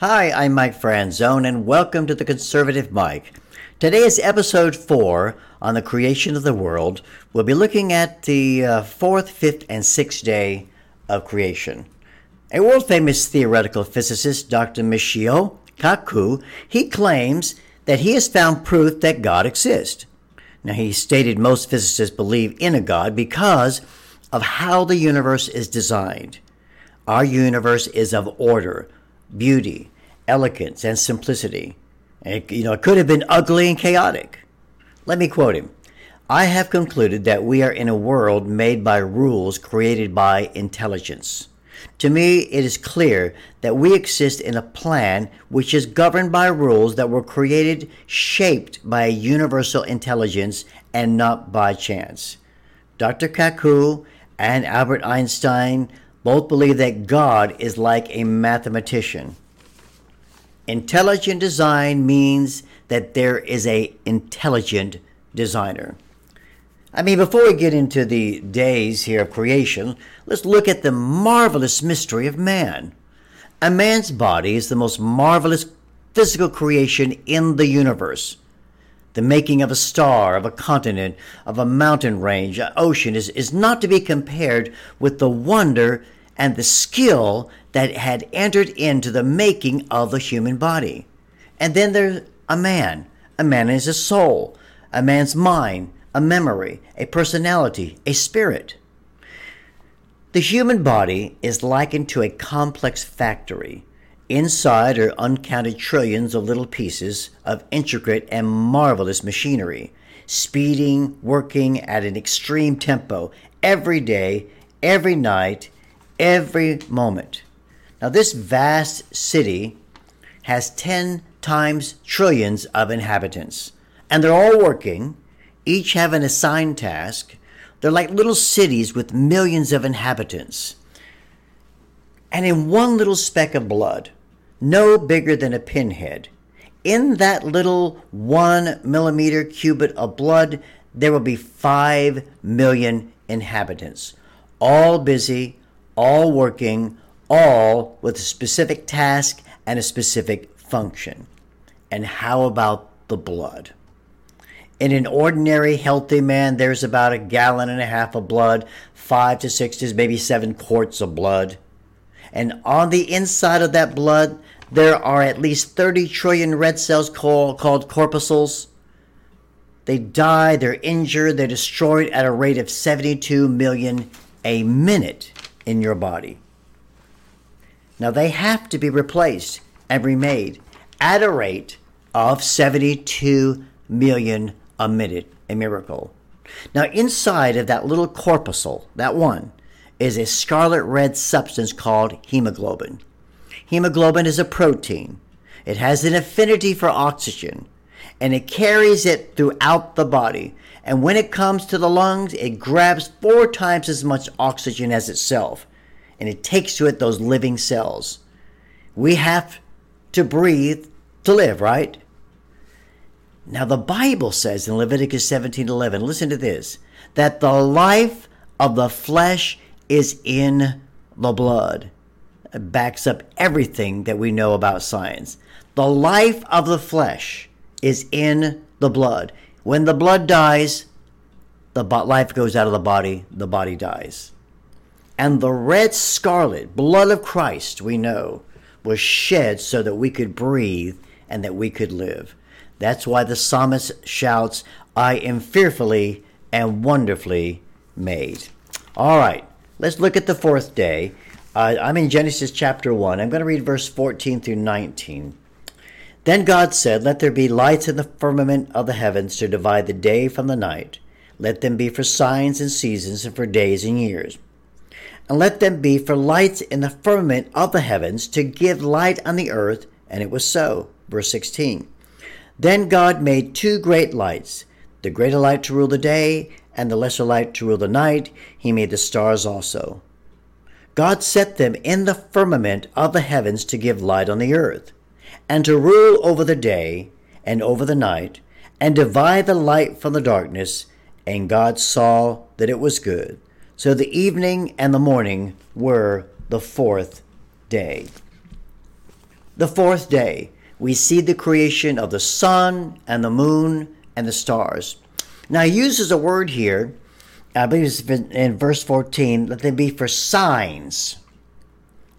Hi, I'm Mike Franzone, and welcome to the Conservative Mike. Today is episode four on the creation of the world. We'll be looking at the uh, fourth, fifth, and sixth day of creation. A world famous theoretical physicist, Dr. Michio Kaku, he claims that he has found proof that God exists. Now, he stated most physicists believe in a God because of how the universe is designed. Our universe is of order, beauty, elegance, and simplicity. It, you know, it could have been ugly and chaotic. Let me quote him. I have concluded that we are in a world made by rules created by intelligence. To me, it is clear that we exist in a plan which is governed by rules that were created, shaped by a universal intelligence, and not by chance. Dr. Kaku and Albert Einstein both believe that God is like a mathematician. Intelligent design means that there is a intelligent designer. I mean, before we get into the days here of creation, let's look at the marvelous mystery of man. A man's body is the most marvelous physical creation in the universe. The making of a star, of a continent, of a mountain range, an ocean is, is not to be compared with the wonder and the skill that had entered into the making of the human body. And then there's a man. A man is a soul, a man's mind, a memory, a personality, a spirit. The human body is likened to a complex factory. Inside are uncounted trillions of little pieces of intricate and marvelous machinery, speeding, working at an extreme tempo every day, every night, every moment. Now, this vast city has 10 times trillions of inhabitants, and they're all working, each have an assigned task. They're like little cities with millions of inhabitants. And in one little speck of blood, no bigger than a pinhead, in that little one millimeter cubit of blood, there will be five million inhabitants, all busy, all working, all with a specific task and a specific function. And how about the blood? In an ordinary healthy man, there's about a gallon and a half of blood, five to six to maybe seven quarts of blood. And on the inside of that blood, there are at least 30 trillion red cells called, called corpuscles. They die, they're injured, they're destroyed at a rate of 72 million a minute in your body. Now they have to be replaced and remade at a rate of 72 million a minute, a miracle. Now, inside of that little corpuscle, that one, is a scarlet red substance called hemoglobin. Hemoglobin is a protein. It has an affinity for oxygen and it carries it throughout the body. And when it comes to the lungs, it grabs four times as much oxygen as itself and it takes to it those living cells. We have to breathe to live, right? Now the Bible says in Leviticus 17:11, listen to this, that the life of the flesh is in the blood. It backs up everything that we know about science. The life of the flesh is in the blood. When the blood dies, the life goes out of the body, the body dies. And the red scarlet blood of Christ, we know, was shed so that we could breathe and that we could live. That's why the psalmist shouts, I am fearfully and wonderfully made. All right, let's look at the fourth day. Uh, I'm in Genesis chapter 1. I'm going to read verse 14 through 19. Then God said, Let there be lights in the firmament of the heavens to divide the day from the night. Let them be for signs and seasons and for days and years and let them be for lights in the firmament of the heavens to give light on the earth. And it was so. Verse 16. Then God made two great lights, the greater light to rule the day, and the lesser light to rule the night. He made the stars also. God set them in the firmament of the heavens to give light on the earth, and to rule over the day and over the night, and divide the light from the darkness. And God saw that it was good. So the evening and the morning were the fourth day. the fourth day, we see the creation of the sun and the moon and the stars. Now, he uses a word here, I believe it's in verse 14, let them be for signs.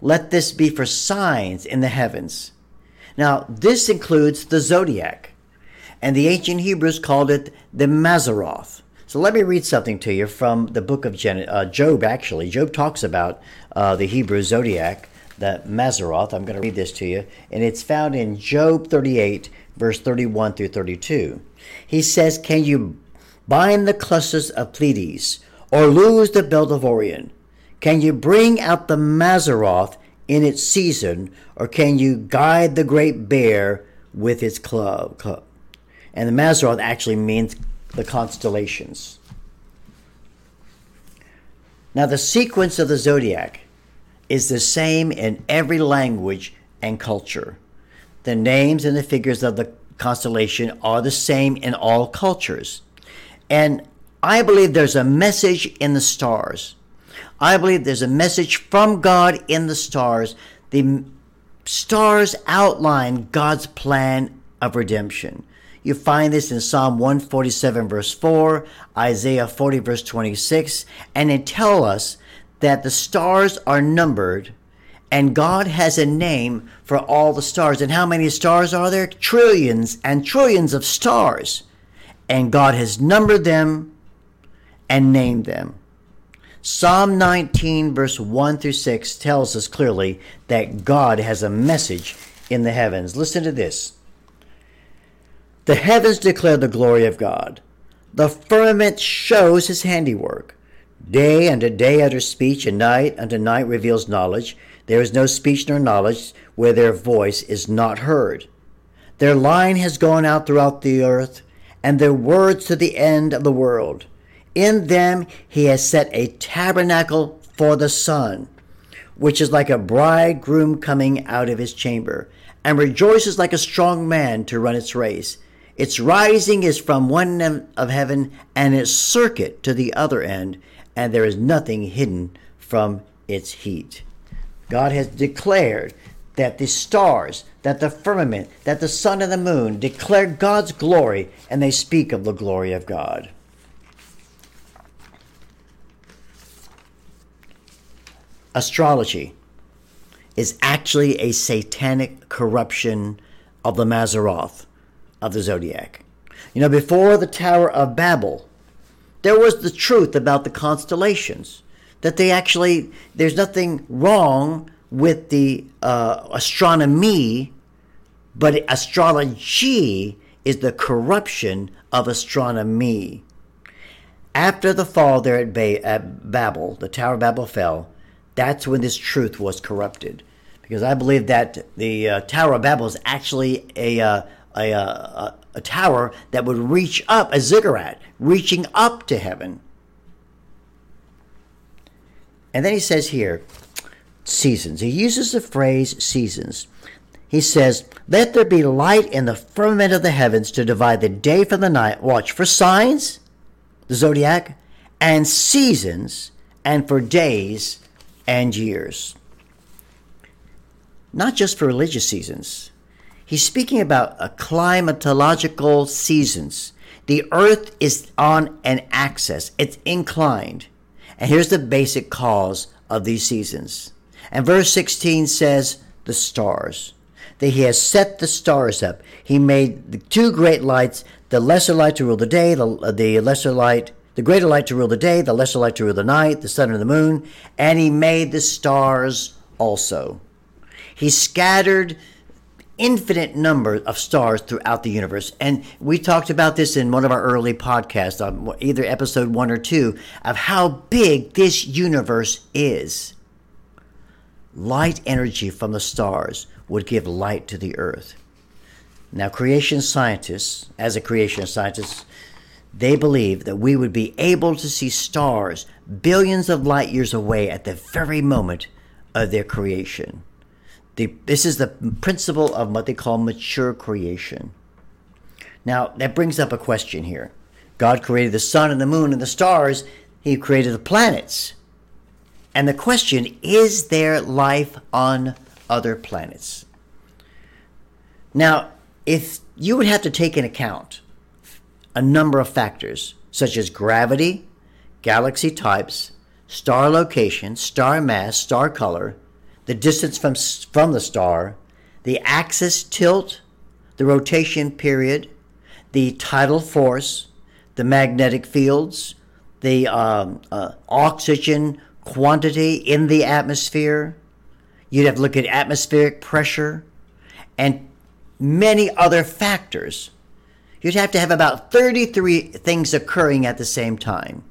Let this be for signs in the heavens. Now, this includes the zodiac, and the ancient Hebrews called it the Mazzaroth. So let me read something to you from the book of Gen- uh, Job, actually. Job talks about uh, the Hebrew zodiac, the Mazzaroth. I'm going to read this to you, and it's found in Job 38, verse 31 through 32. He says, Can you bind the clusters of Pleiades, or loose the belt of Orion? Can you bring out the Mazzaroth in its season, or can you guide the great bear with its club? club? And the Mazzaroth actually means the constellations. Now, the sequence of the zodiac is the same in every language and culture. The names and the figures of the constellation are the same in all cultures. And I believe there's a message in the stars. I believe there's a message from God in the stars. The stars outline God's plan of redemption. You find this in Psalm 147, verse 4, Isaiah 40, verse 26, and they tell us that the stars are numbered and God has a name for all the stars. And how many stars are there? Trillions and trillions of stars. And God has numbered them and named them. Psalm 19, verse 1 through 6 tells us clearly that God has a message in the heavens. Listen to this. The heavens declare the glory of God. The firmament shows his handiwork. Day unto day utters speech, and night unto night reveals knowledge. There is no speech nor knowledge where their voice is not heard. Their line has gone out throughout the earth, and their words to the end of the world. In them he has set a tabernacle for the sun, which is like a bridegroom coming out of his chamber, and rejoices like a strong man to run its race. Its rising is from one end of heaven, and its circuit to the other end, and there is nothing hidden from its heat. God has declared that the stars, that the firmament, that the sun and the moon declare God's glory, and they speak of the glory of God. Astrology is actually a satanic corruption of the Mazzaroth of the zodiac. You know, before the Tower of Babel, there was the truth about the constellations. That they actually, there's nothing wrong with the uh, astronomy, but astrology is the corruption of astronomy. After the fall there at, ba- at Babel, the Tower of Babel fell, that's when this truth was corrupted. Because I believe that the uh, Tower of Babel is actually a, uh, a, a, a tower that would reach up, a ziggurat, reaching up to heaven. And then he says here, seasons. He uses the phrase seasons. He says, Let there be light in the firmament of the heavens to divide the day from the night. Watch for signs, the zodiac, and seasons, and for days and years. Not just for religious seasons. He's speaking about a climatological seasons. The earth is on an axis, it's inclined. And here's the basic cause of these seasons. And verse 16 says, the stars. That he has set the stars up. He made the two great lights, the lesser light to rule the day, the, the lesser light, the greater light to rule the day, the lesser light to rule the night, the sun and the moon, and he made the stars also. He scattered infinite number of stars throughout the universe. And we talked about this in one of our early podcasts, on either episode one or two, of how big this universe is. Light energy from the stars would give light to the earth. Now, creation scientists, as a creation scientist, they believe that we would be able to see stars billions of light years away at the very moment of their creation. The, this is the principle of what they call mature creation. Now, that brings up a question here. God created the sun and the moon and the stars, He created the planets. And the question is there life on other planets? Now, if you would have to take an account a number of factors such as gravity, galaxy types, star location, star mass, star color, the distance from, from the star, the axis tilt, the rotation period, the tidal force, the magnetic fields, the um, uh, oxygen quantity in the atmosphere. You'd have to look at atmospheric pressure and many other factors. You'd have to have about 33 things occurring at the same time.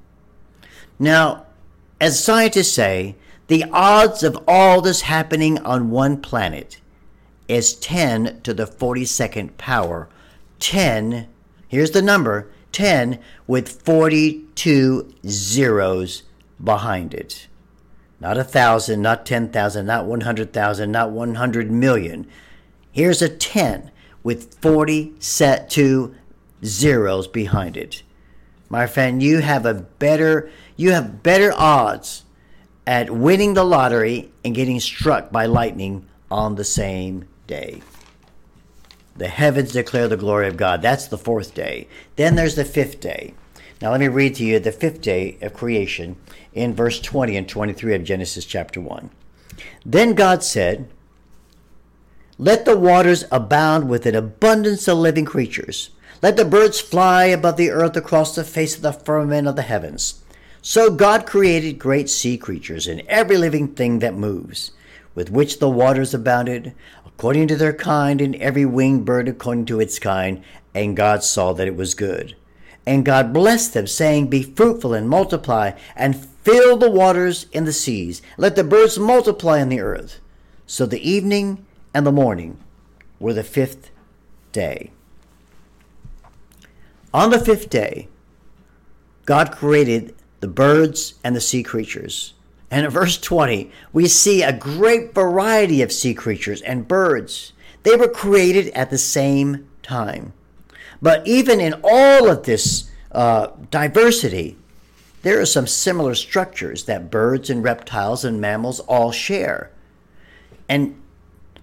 Now, as scientists say, the odds of all this happening on one planet is 10 to the 42nd power. 10, here's the number 10 with 42 zeros behind it. Not a thousand, not 10,000, not 100,000, not 100 million. Here's a 10 with 40 set to zeros behind it. My friend, you have a better you have better odds at winning the lottery and getting struck by lightning on the same day. The heavens declare the glory of God. That's the fourth day. Then there's the fifth day. Now, let me read to you the fifth day of creation in verse 20 and 23 of Genesis chapter 1. Then God said, Let the waters abound with an abundance of living creatures. Let the birds fly above the earth across the face of the firmament of the heavens. So God created great sea creatures and every living thing that moves, with which the waters abounded, according to their kind, and every winged bird according to its kind. And God saw that it was good. And God blessed them, saying, Be fruitful and multiply, and fill the waters in the seas. Let the birds multiply on the earth. So the evening and the morning were the fifth day. On the fifth day, God created the birds and the sea creatures. And in verse 20, we see a great variety of sea creatures and birds. They were created at the same time. But even in all of this uh, diversity, there are some similar structures that birds and reptiles and mammals all share. And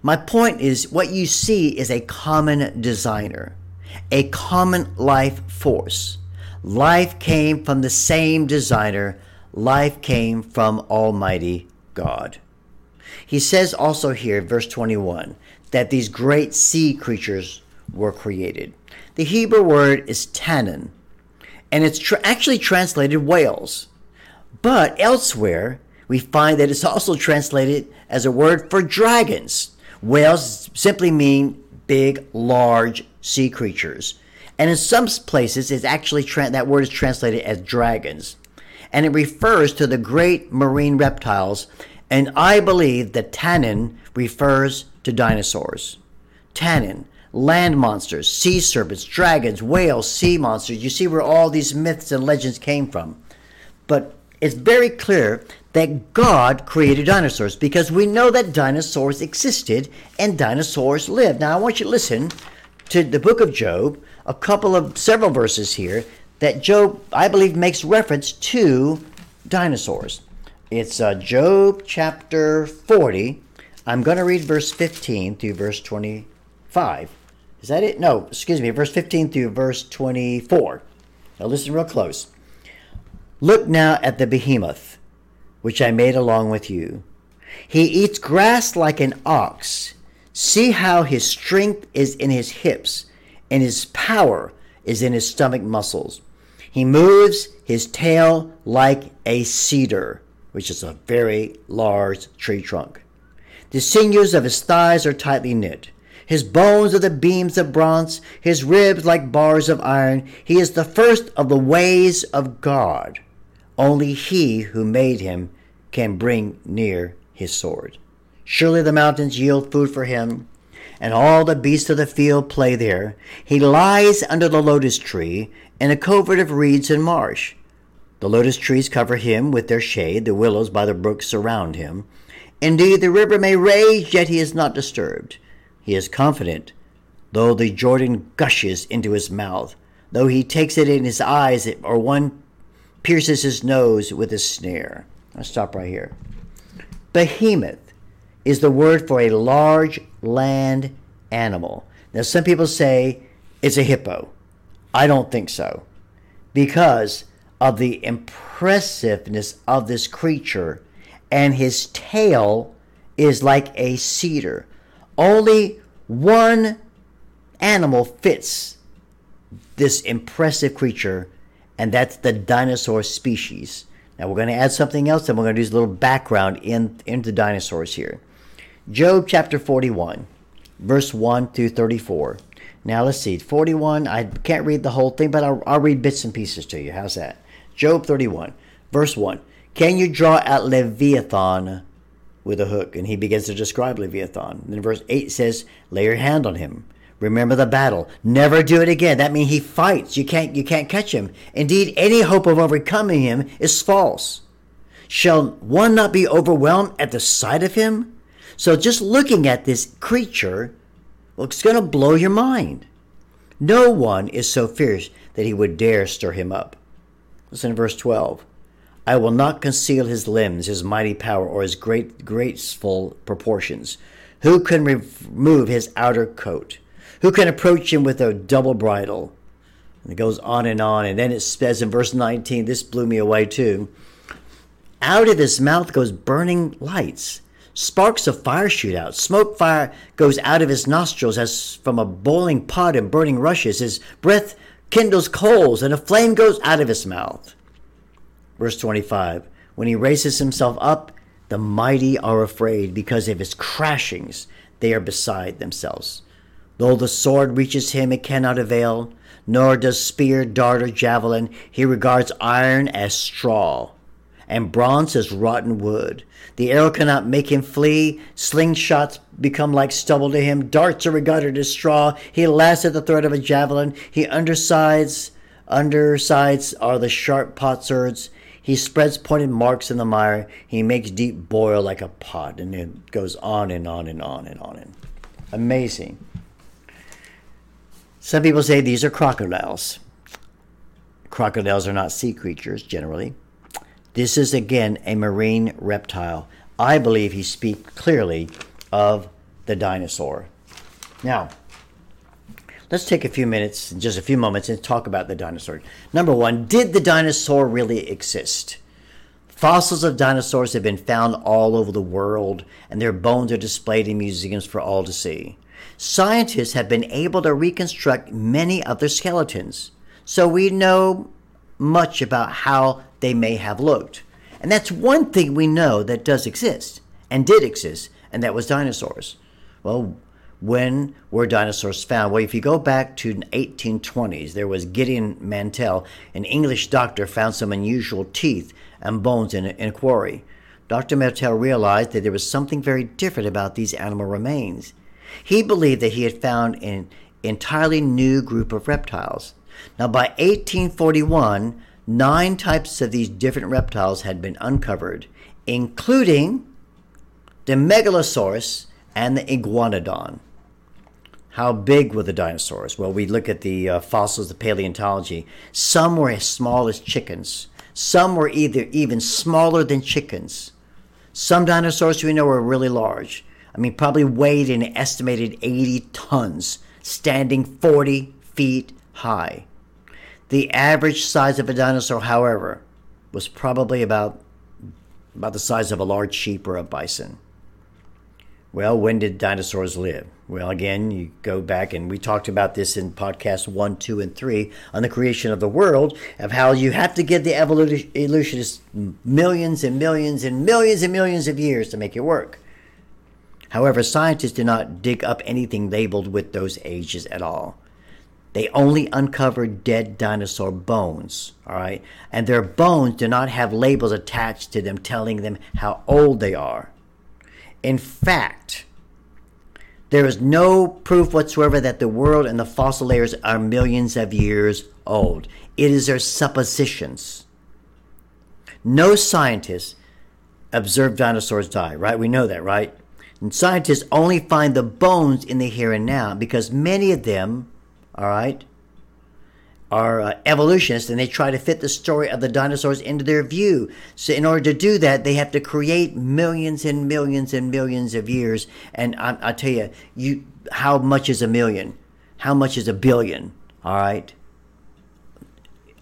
my point is what you see is a common designer, a common life force. Life came from the same designer life came from Almighty God. He says also here, verse 21, that these great sea creatures were created. The Hebrew word is tannin, and it's actually translated whales. But elsewhere, we find that it's also translated as a word for dragons. Whales simply mean big, large sea creatures. And in some places, it's actually tra- that word is translated as dragons and it refers to the great marine reptiles. And I believe that tannin refers to dinosaurs. Tannin, land monsters, sea serpents, dragons, whales, sea monsters. You see where all these myths and legends came from. But it's very clear that God created dinosaurs because we know that dinosaurs existed and dinosaurs lived. Now, I want you to listen to the book of Job, a couple of several verses here that Job, I believe, makes reference to dinosaurs. It's uh, Job chapter 40. I'm going to read verse 15 through verse 25. Is that it? No, excuse me, verse 15 through verse 24. Now listen real close. Look now at the behemoth, which I made along with you. He eats grass like an ox. See how his strength is in his hips, and his power is in his stomach muscles. He moves his tail like a cedar, which is a very large tree trunk. The sinews of his thighs are tightly knit. His bones are the beams of bronze, his ribs like bars of iron. He is the first of the ways of God. Only he who made him can bring near his sword. Surely the mountains yield food for him, and all the beasts of the field play there. He lies under the lotus tree in a covert of reeds and marsh. The lotus trees cover him with their shade, the willows by the brook surround him. Indeed, the river may rage, yet he is not disturbed. He is confident, though the Jordan gushes into his mouth, though he takes it in his eyes, or one pierces his nose with a snare. I'll stop right here. Behemoth is the word for a large land animal. Now, some people say it's a hippo. I don't think so. Because of the impressiveness of this creature, and his tail is like a cedar. Only one animal fits this impressive creature, and that's the dinosaur species. Now we're going to add something else, and we're going to do a little background in into dinosaurs here. Job chapter 41, verse 1 through 34. Now let's see, 41. I can't read the whole thing, but I'll, I'll read bits and pieces to you. How's that? Job 31, verse 1. Can you draw out Leviathan with a hook? And he begins to describe Leviathan. Then verse 8 says, Lay your hand on him. Remember the battle. Never do it again. That means he fights. You can't you can't catch him. Indeed, any hope of overcoming him is false. Shall one not be overwhelmed at the sight of him? So just looking at this creature, well, it's going to blow your mind. No one is so fierce that he would dare stir him up. Listen to verse 12. I will not conceal his limbs, his mighty power, or his great graceful proportions. Who can remove his outer coat? Who can approach him with a double bridle? And it goes on and on. And then it says in verse 19, this blew me away too. Out of his mouth goes burning lights. Sparks of fire shoot out. Smoke fire goes out of his nostrils as from a boiling pot and burning rushes. His breath kindles coals, and a flame goes out of his mouth. Verse 25 When he raises himself up, the mighty are afraid because of his crashings. They are beside themselves. Though the sword reaches him, it cannot avail, nor does spear, dart, or javelin. He regards iron as straw, and bronze as rotten wood. The arrow cannot make him flee. Slingshots become like stubble to him. Darts are regarded as straw. He laughs at the threat of a javelin. He undersides, undersides are the sharp potsherds. He spreads pointed marks in the mire. He makes deep boil like a pot. And it goes on and on and on and on. And amazing. Some people say these are crocodiles. Crocodiles are not sea creatures generally. This is again a marine reptile. I believe he speaks clearly of the dinosaur. Now, let's take a few minutes, just a few moments, and talk about the dinosaur. Number one, did the dinosaur really exist? Fossils of dinosaurs have been found all over the world, and their bones are displayed in museums for all to see scientists have been able to reconstruct many of their skeletons. So we know much about how they may have looked. And that's one thing we know that does exist and did exist, and that was dinosaurs. Well, when were dinosaurs found? Well, if you go back to the 1820s, there was Gideon Mantell, an English doctor, found some unusual teeth and bones in a, in a quarry. Dr. Mantell realized that there was something very different about these animal remains. He believed that he had found an entirely new group of reptiles. Now, by 1841, nine types of these different reptiles had been uncovered, including the Megalosaurus and the Iguanodon. How big were the dinosaurs? Well, we look at the uh, fossils of paleontology. Some were as small as chickens. Some were either even smaller than chickens. Some dinosaurs we know were really large. I mean, probably weighed an estimated 80 tons, standing 40 feet high. The average size of a dinosaur, however, was probably about, about the size of a large sheep or a bison. Well, when did dinosaurs live? Well, again, you go back and we talked about this in podcast one, two, and three on the creation of the world, of how you have to give the evolutionists millions and millions and millions and millions of years to make it work. However, scientists did not dig up anything labeled with those ages at all. They only uncovered dead dinosaur bones, all right? And their bones do not have labels attached to them telling them how old they are. In fact, there is no proof whatsoever that the world and the fossil layers are millions of years old. It is their suppositions. No scientist observed dinosaurs die, right? We know that, right? And scientists only find the bones in the here and now because many of them, all right, are uh, evolutionists and they try to fit the story of the dinosaurs into their view. So, in order to do that, they have to create millions and millions and millions of years. And I, I tell you, you how much is a million? How much is a billion? All right.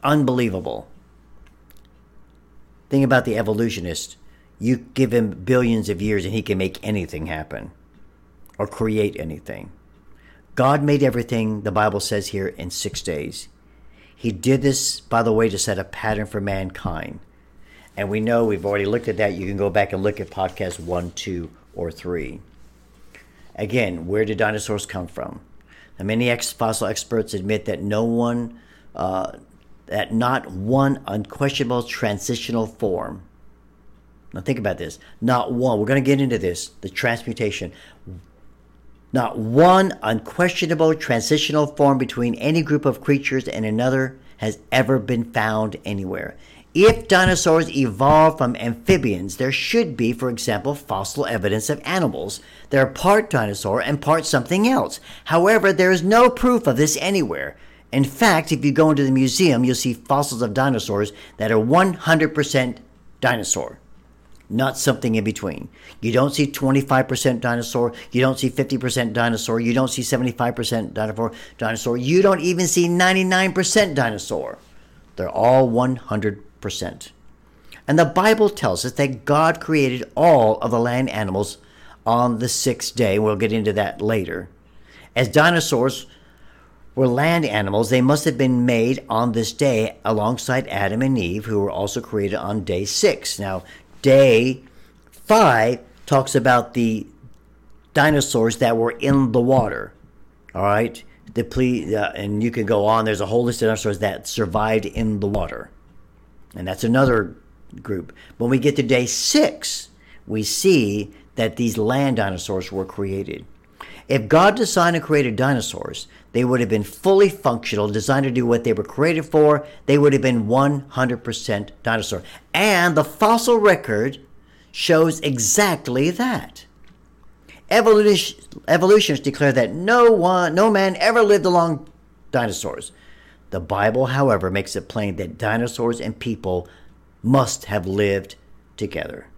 Unbelievable. Think about the evolutionist. You give him billions of years and he can make anything happen or create anything. God made everything, the Bible says here, in six days. He did this, by the way, to set a pattern for mankind. And we know we've already looked at that. You can go back and look at podcast one, two, or three. Again, where did dinosaurs come from? Now, many ex- fossil experts admit that no one, uh, that not one unquestionable transitional form. Now, think about this. Not one. We're going to get into this. The transmutation. Not one unquestionable transitional form between any group of creatures and another has ever been found anywhere. If dinosaurs evolved from amphibians, there should be, for example, fossil evidence of animals that are part dinosaur and part something else. However, there is no proof of this anywhere. In fact, if you go into the museum, you'll see fossils of dinosaurs that are 100% dinosaur not something in between. You don't see 25% dinosaur, you don't see 50% dinosaur, you don't see 75% dinosaur, dinosaur, you don't even see 99% dinosaur. They're all 100%. And the Bible tells us that God created all of the land animals on the sixth day. We'll get into that later. As dinosaurs were land animals, they must have been made on this day alongside Adam and Eve, who were also created on day six. Now, day five talks about the dinosaurs that were in the water. All right, the ple- uh, and you can go on. There's a whole list of dinosaurs that survived in the water, and that's another group. When we get to day six, we see that these land dinosaurs were created. If God designed and created dinosaurs, they would have been fully functional, designed to do what they were created for. They would have been 100% dinosaur. And the fossil record shows exactly that. Evolution, evolutionists declare that no one, no man ever lived along dinosaurs. The Bible, however, makes it plain that dinosaurs and people must have lived together.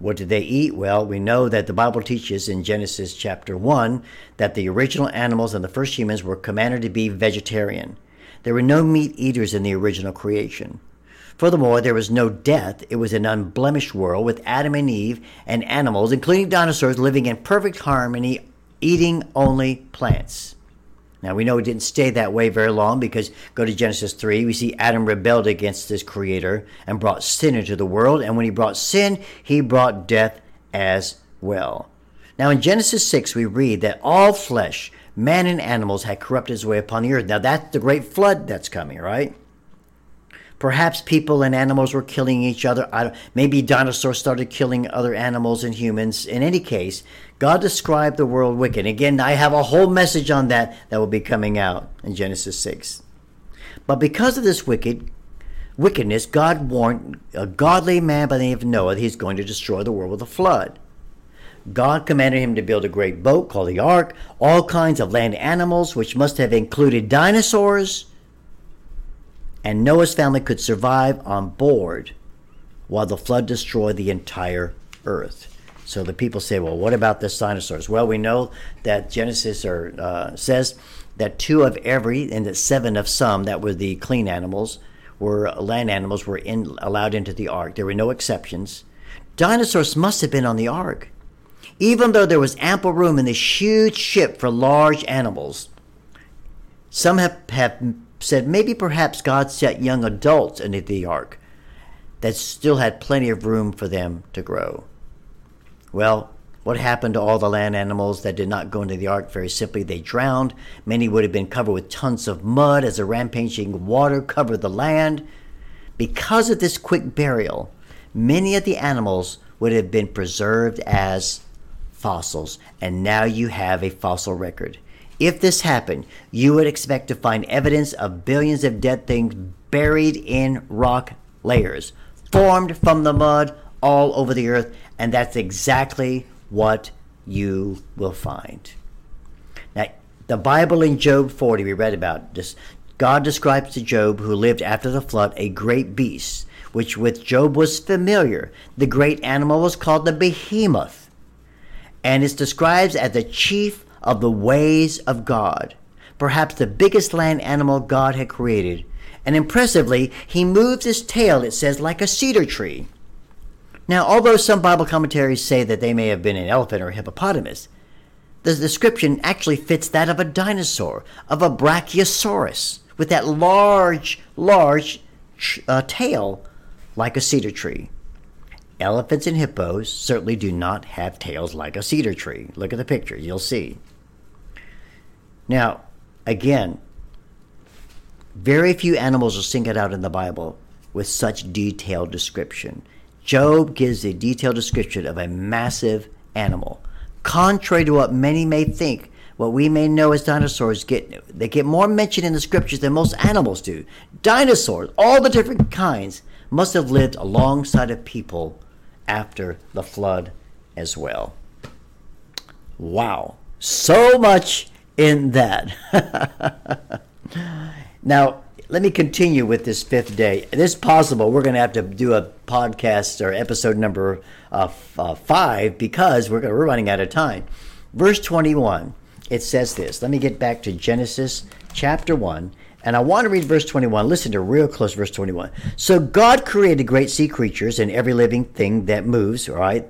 What did they eat? Well, we know that the Bible teaches in Genesis chapter 1 that the original animals and the first humans were commanded to be vegetarian. There were no meat eaters in the original creation. Furthermore, there was no death. It was an unblemished world with Adam and Eve and animals, including dinosaurs, living in perfect harmony, eating only plants. Now we know it didn't stay that way very long because go to Genesis 3, we see Adam rebelled against his creator and brought sin into the world. And when he brought sin, he brought death as well. Now in Genesis 6, we read that all flesh, man and animals, had corrupted his way upon the earth. Now that's the great flood that's coming, right? Perhaps people and animals were killing each other. maybe dinosaurs started killing other animals and humans. In any case, God described the world wicked. Again, I have a whole message on that that will be coming out in Genesis 6. But because of this wicked wickedness, God warned a godly man by the name of Noah that he's going to destroy the world with a flood. God commanded him to build a great boat called the ark, all kinds of land animals, which must have included dinosaurs, and Noah's family could survive on board while the flood destroyed the entire earth. So the people say, well, what about the dinosaurs? Well, we know that Genesis or, uh, says that two of every and that seven of some that were the clean animals were land animals were in, allowed into the ark. There were no exceptions. Dinosaurs must have been on the ark. Even though there was ample room in this huge ship for large animals, some have, have said maybe perhaps God set young adults into the ark that still had plenty of room for them to grow. Well, what happened to all the land animals that did not go into the ark? Very simply, they drowned. Many would have been covered with tons of mud as the rampaging water covered the land. Because of this quick burial, many of the animals would have been preserved as fossils, and now you have a fossil record. If this happened, you would expect to find evidence of billions of dead things buried in rock layers, formed from the mud all over the earth, and that's exactly what you will find. Now, the Bible in Job 40, we read about this. God describes to Job, who lived after the flood, a great beast, which with Job was familiar. The great animal was called the behemoth, and is described as the chief of the ways of God. perhaps the biggest land animal God had created. And impressively, he moves his tail, it says, like a cedar tree. Now, although some Bible commentaries say that they may have been an elephant or hippopotamus, the description actually fits that of a dinosaur, of a brachiosaurus, with that large, large uh, tail like a cedar tree. Elephants and hippos certainly do not have tails like a cedar tree. Look at the picture, you'll see. Now, again, very few animals are singled out in the Bible with such detailed description. Job gives a detailed description of a massive animal. Contrary to what many may think, what we may know as dinosaurs get they get more mention in the scriptures than most animals do. Dinosaurs, all the different kinds, must have lived alongside of people after the flood as well. Wow, so much in that. now, let me continue with this fifth day. It is possible we're going to have to do a podcast or episode number uh, uh, five because we're, we're running out of time. Verse 21, it says this. Let me get back to Genesis chapter 1. And I want to read verse 21. Listen to real close verse 21. So God created great sea creatures and every living thing that moves, all right,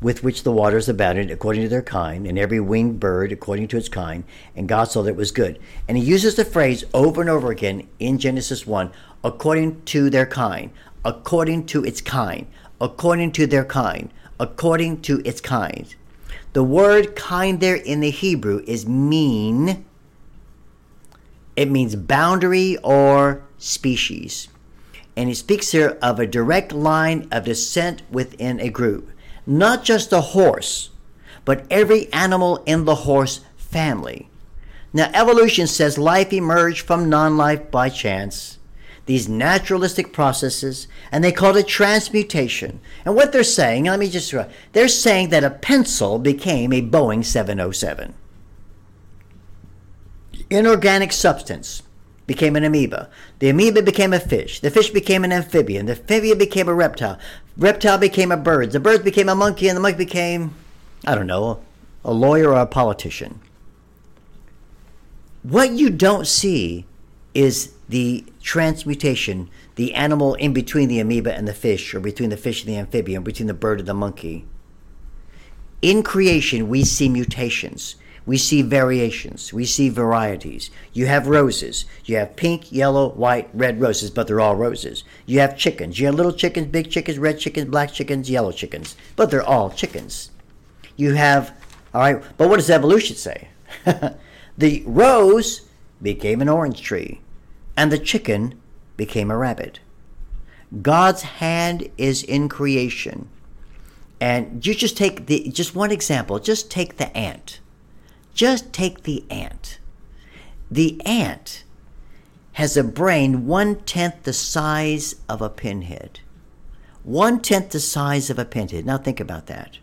with which the waters abounded according to their kind, and every winged bird according to its kind, and God saw that it was good. And he uses the phrase over and over again in Genesis 1 according to their kind, according to its kind, according to their kind, according to its kind. The word kind there in the Hebrew is min. It means boundary or species. And he speaks here of a direct line of descent within a group not just a horse, but every animal in the horse family. Now, evolution says life emerged from non life by chance, these naturalistic processes, and they call it transmutation. And what they're saying, let me just, they're saying that a pencil became a Boeing 707. Inorganic substance became an amoeba. The amoeba became a fish. The fish became an amphibian. The amphibian became a reptile. Reptile became a bird. The bird became a monkey, and the monkey became, I don't know, a lawyer or a politician. What you don't see is the transmutation, the animal in between the amoeba and the fish, or between the fish and the amphibian, between the bird and the monkey. In creation, we see mutations we see variations, we see varieties. You have roses. You have pink, yellow, white, red roses, but they're all roses. You have chickens. You have little chickens, big chickens, red chickens, black chickens, yellow chickens, but they're all chickens. You have, all right, but what does evolution say? the rose became an orange tree, and the chicken became a rabbit. God's hand is in creation. And you just take the just one example, just take the ant. Just take the ant. The ant has a brain one tenth the size of a pinhead. One tenth the size of a pinhead. Now think about that.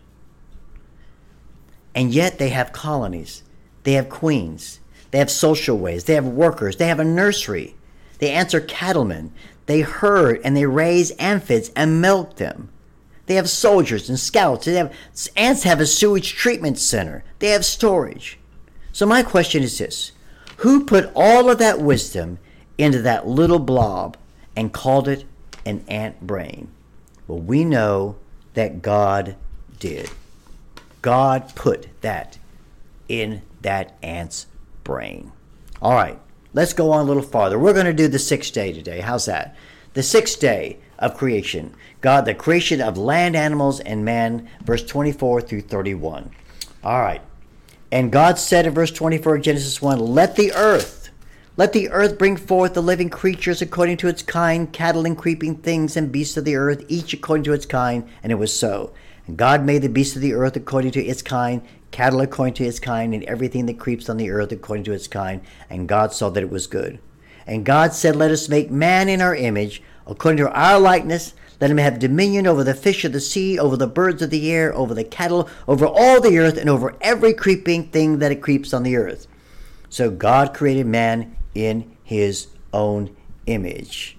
And yet they have colonies, they have queens, they have social ways, they have workers, they have a nursery. The ants are cattlemen. They herd and they raise amphids and milk them. They have soldiers and scouts. They have, ants have a sewage treatment center. They have storage. So my question is this Who put all of that wisdom into that little blob and called it an ant brain? Well, we know that God did. God put that in that ant's brain. All right, let's go on a little farther. We're going to do the sixth day today. How's that? The sixth day of creation. God, the creation of land animals and man, verse 24 through 31. All right. And God said in verse 24 of Genesis 1 Let the earth, let the earth bring forth the living creatures according to its kind, cattle and creeping things and beasts of the earth, each according to its kind. And it was so. And God made the beasts of the earth according to its kind, cattle according to its kind, and everything that creeps on the earth according to its kind. And God saw that it was good. And God said, Let us make man in our image, according to our likeness let him have dominion over the fish of the sea, over the birds of the air, over the cattle, over all the earth, and over every creeping thing that creeps on the earth. So God created man in his own image.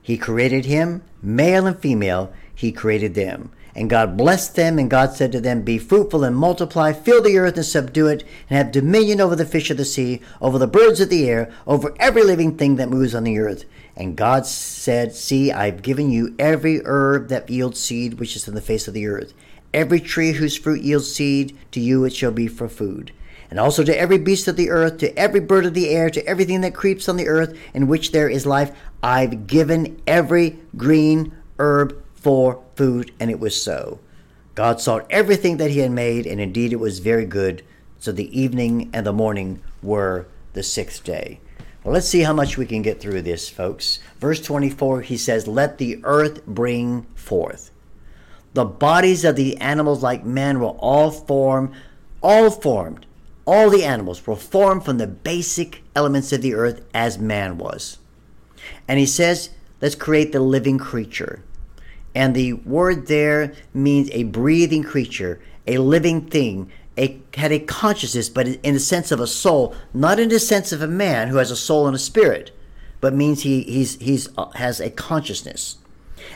He created him, male and female, he created them. And God blessed them, and God said to them, Be fruitful and multiply, fill the earth and subdue it, and have dominion over the fish of the sea, over the birds of the air, over every living thing that moves on the earth. And God said, See, I've given you every herb that yields seed, which is in the face of the earth. Every tree whose fruit yields seed, to you it shall be for food. And also to every beast of the earth, to every bird of the air, to everything that creeps on the earth, in which there is life, I've given every green herb for food, and it was so. God saw everything that he had made, and indeed it was very good. So the evening and the morning were the sixth day. Well, let's see how much we can get through this, folks. Verse 24, he says, Let the earth bring forth. The bodies of the animals like men will all form, all formed. All the animals were formed from the basic elements of the earth as man was. And he says, Let's create the living creature. And the word there means a breathing creature, a living thing, a, had a consciousness, but in the sense of a soul, not in the sense of a man who has a soul and a spirit, but means he he's, he's, uh, has a consciousness.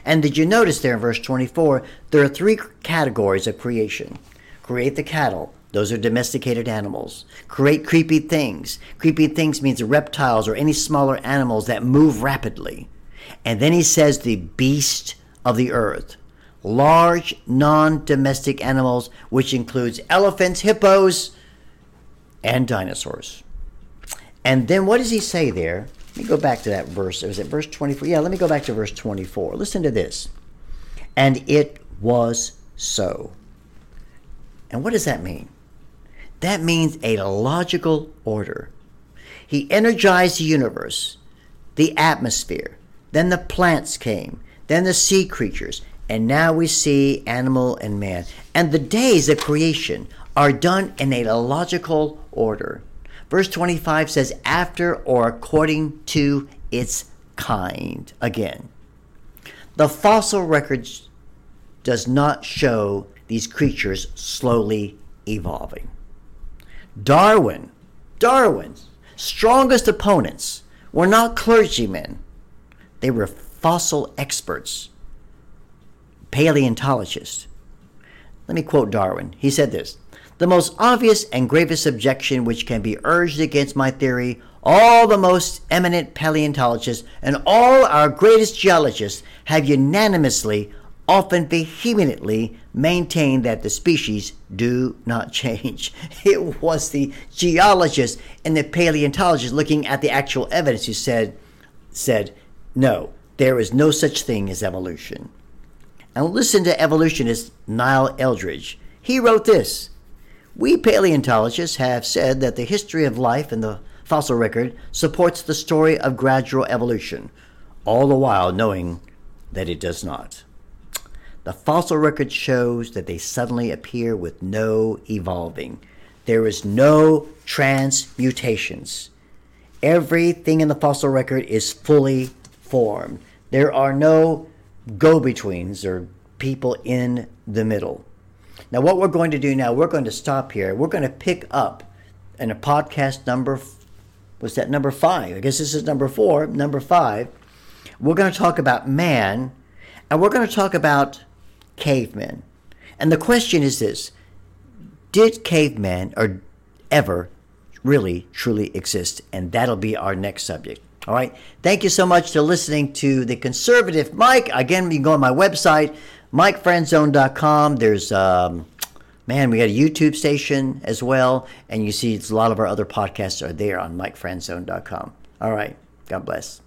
And did you notice there in verse 24, there are three categories of creation create the cattle, those are domesticated animals. Create creepy things. Creepy things means reptiles or any smaller animals that move rapidly. And then he says the beast of the earth. Large, non domestic animals, which includes elephants, hippos, and dinosaurs. And then what does he say there? Let me go back to that verse. Was it verse 24? Yeah, let me go back to verse 24. Listen to this. And it was so. And what does that mean? That means a logical order. He energized the universe, the atmosphere, then the plants came, then the sea creatures, and now we see animal and man. And the days of creation are done in a logical order. Verse 25 says, after or according to its kind. Again, the fossil record does not show these creatures slowly evolving. Darwin, Darwin's strongest opponents were not clergymen, they were fossil experts, paleontologists. Let me quote Darwin. He said this The most obvious and gravest objection which can be urged against my theory, all the most eminent paleontologists and all our greatest geologists have unanimously often vehemently maintained that the species do not change. It was the geologists and the paleontologists looking at the actual evidence who said, said, no, there is no such thing as evolution. And listen to evolutionist Niles Eldredge. He wrote this We paleontologists have said that the history of life in the fossil record supports the story of gradual evolution, all the while knowing that it does not. The fossil record shows that they suddenly appear with no evolving. There is no transmutations. Everything in the fossil record is fully formed. There are no go betweens or people in the middle. Now, what we're going to do now, we're going to stop here. We're going to pick up in a podcast number, was that number five? I guess this is number four, number five. We're going to talk about man, and we're going to talk about cavemen. And the question is this Did cavemen or ever really truly exist? And that'll be our next subject. All right. Thank you so much for listening to the conservative Mike. Again, you can go on my website, mikefriendzone.com. There's, um, man, we got a YouTube station as well. And you see it's a lot of our other podcasts are there on mikefriendzone.com. All right. God bless.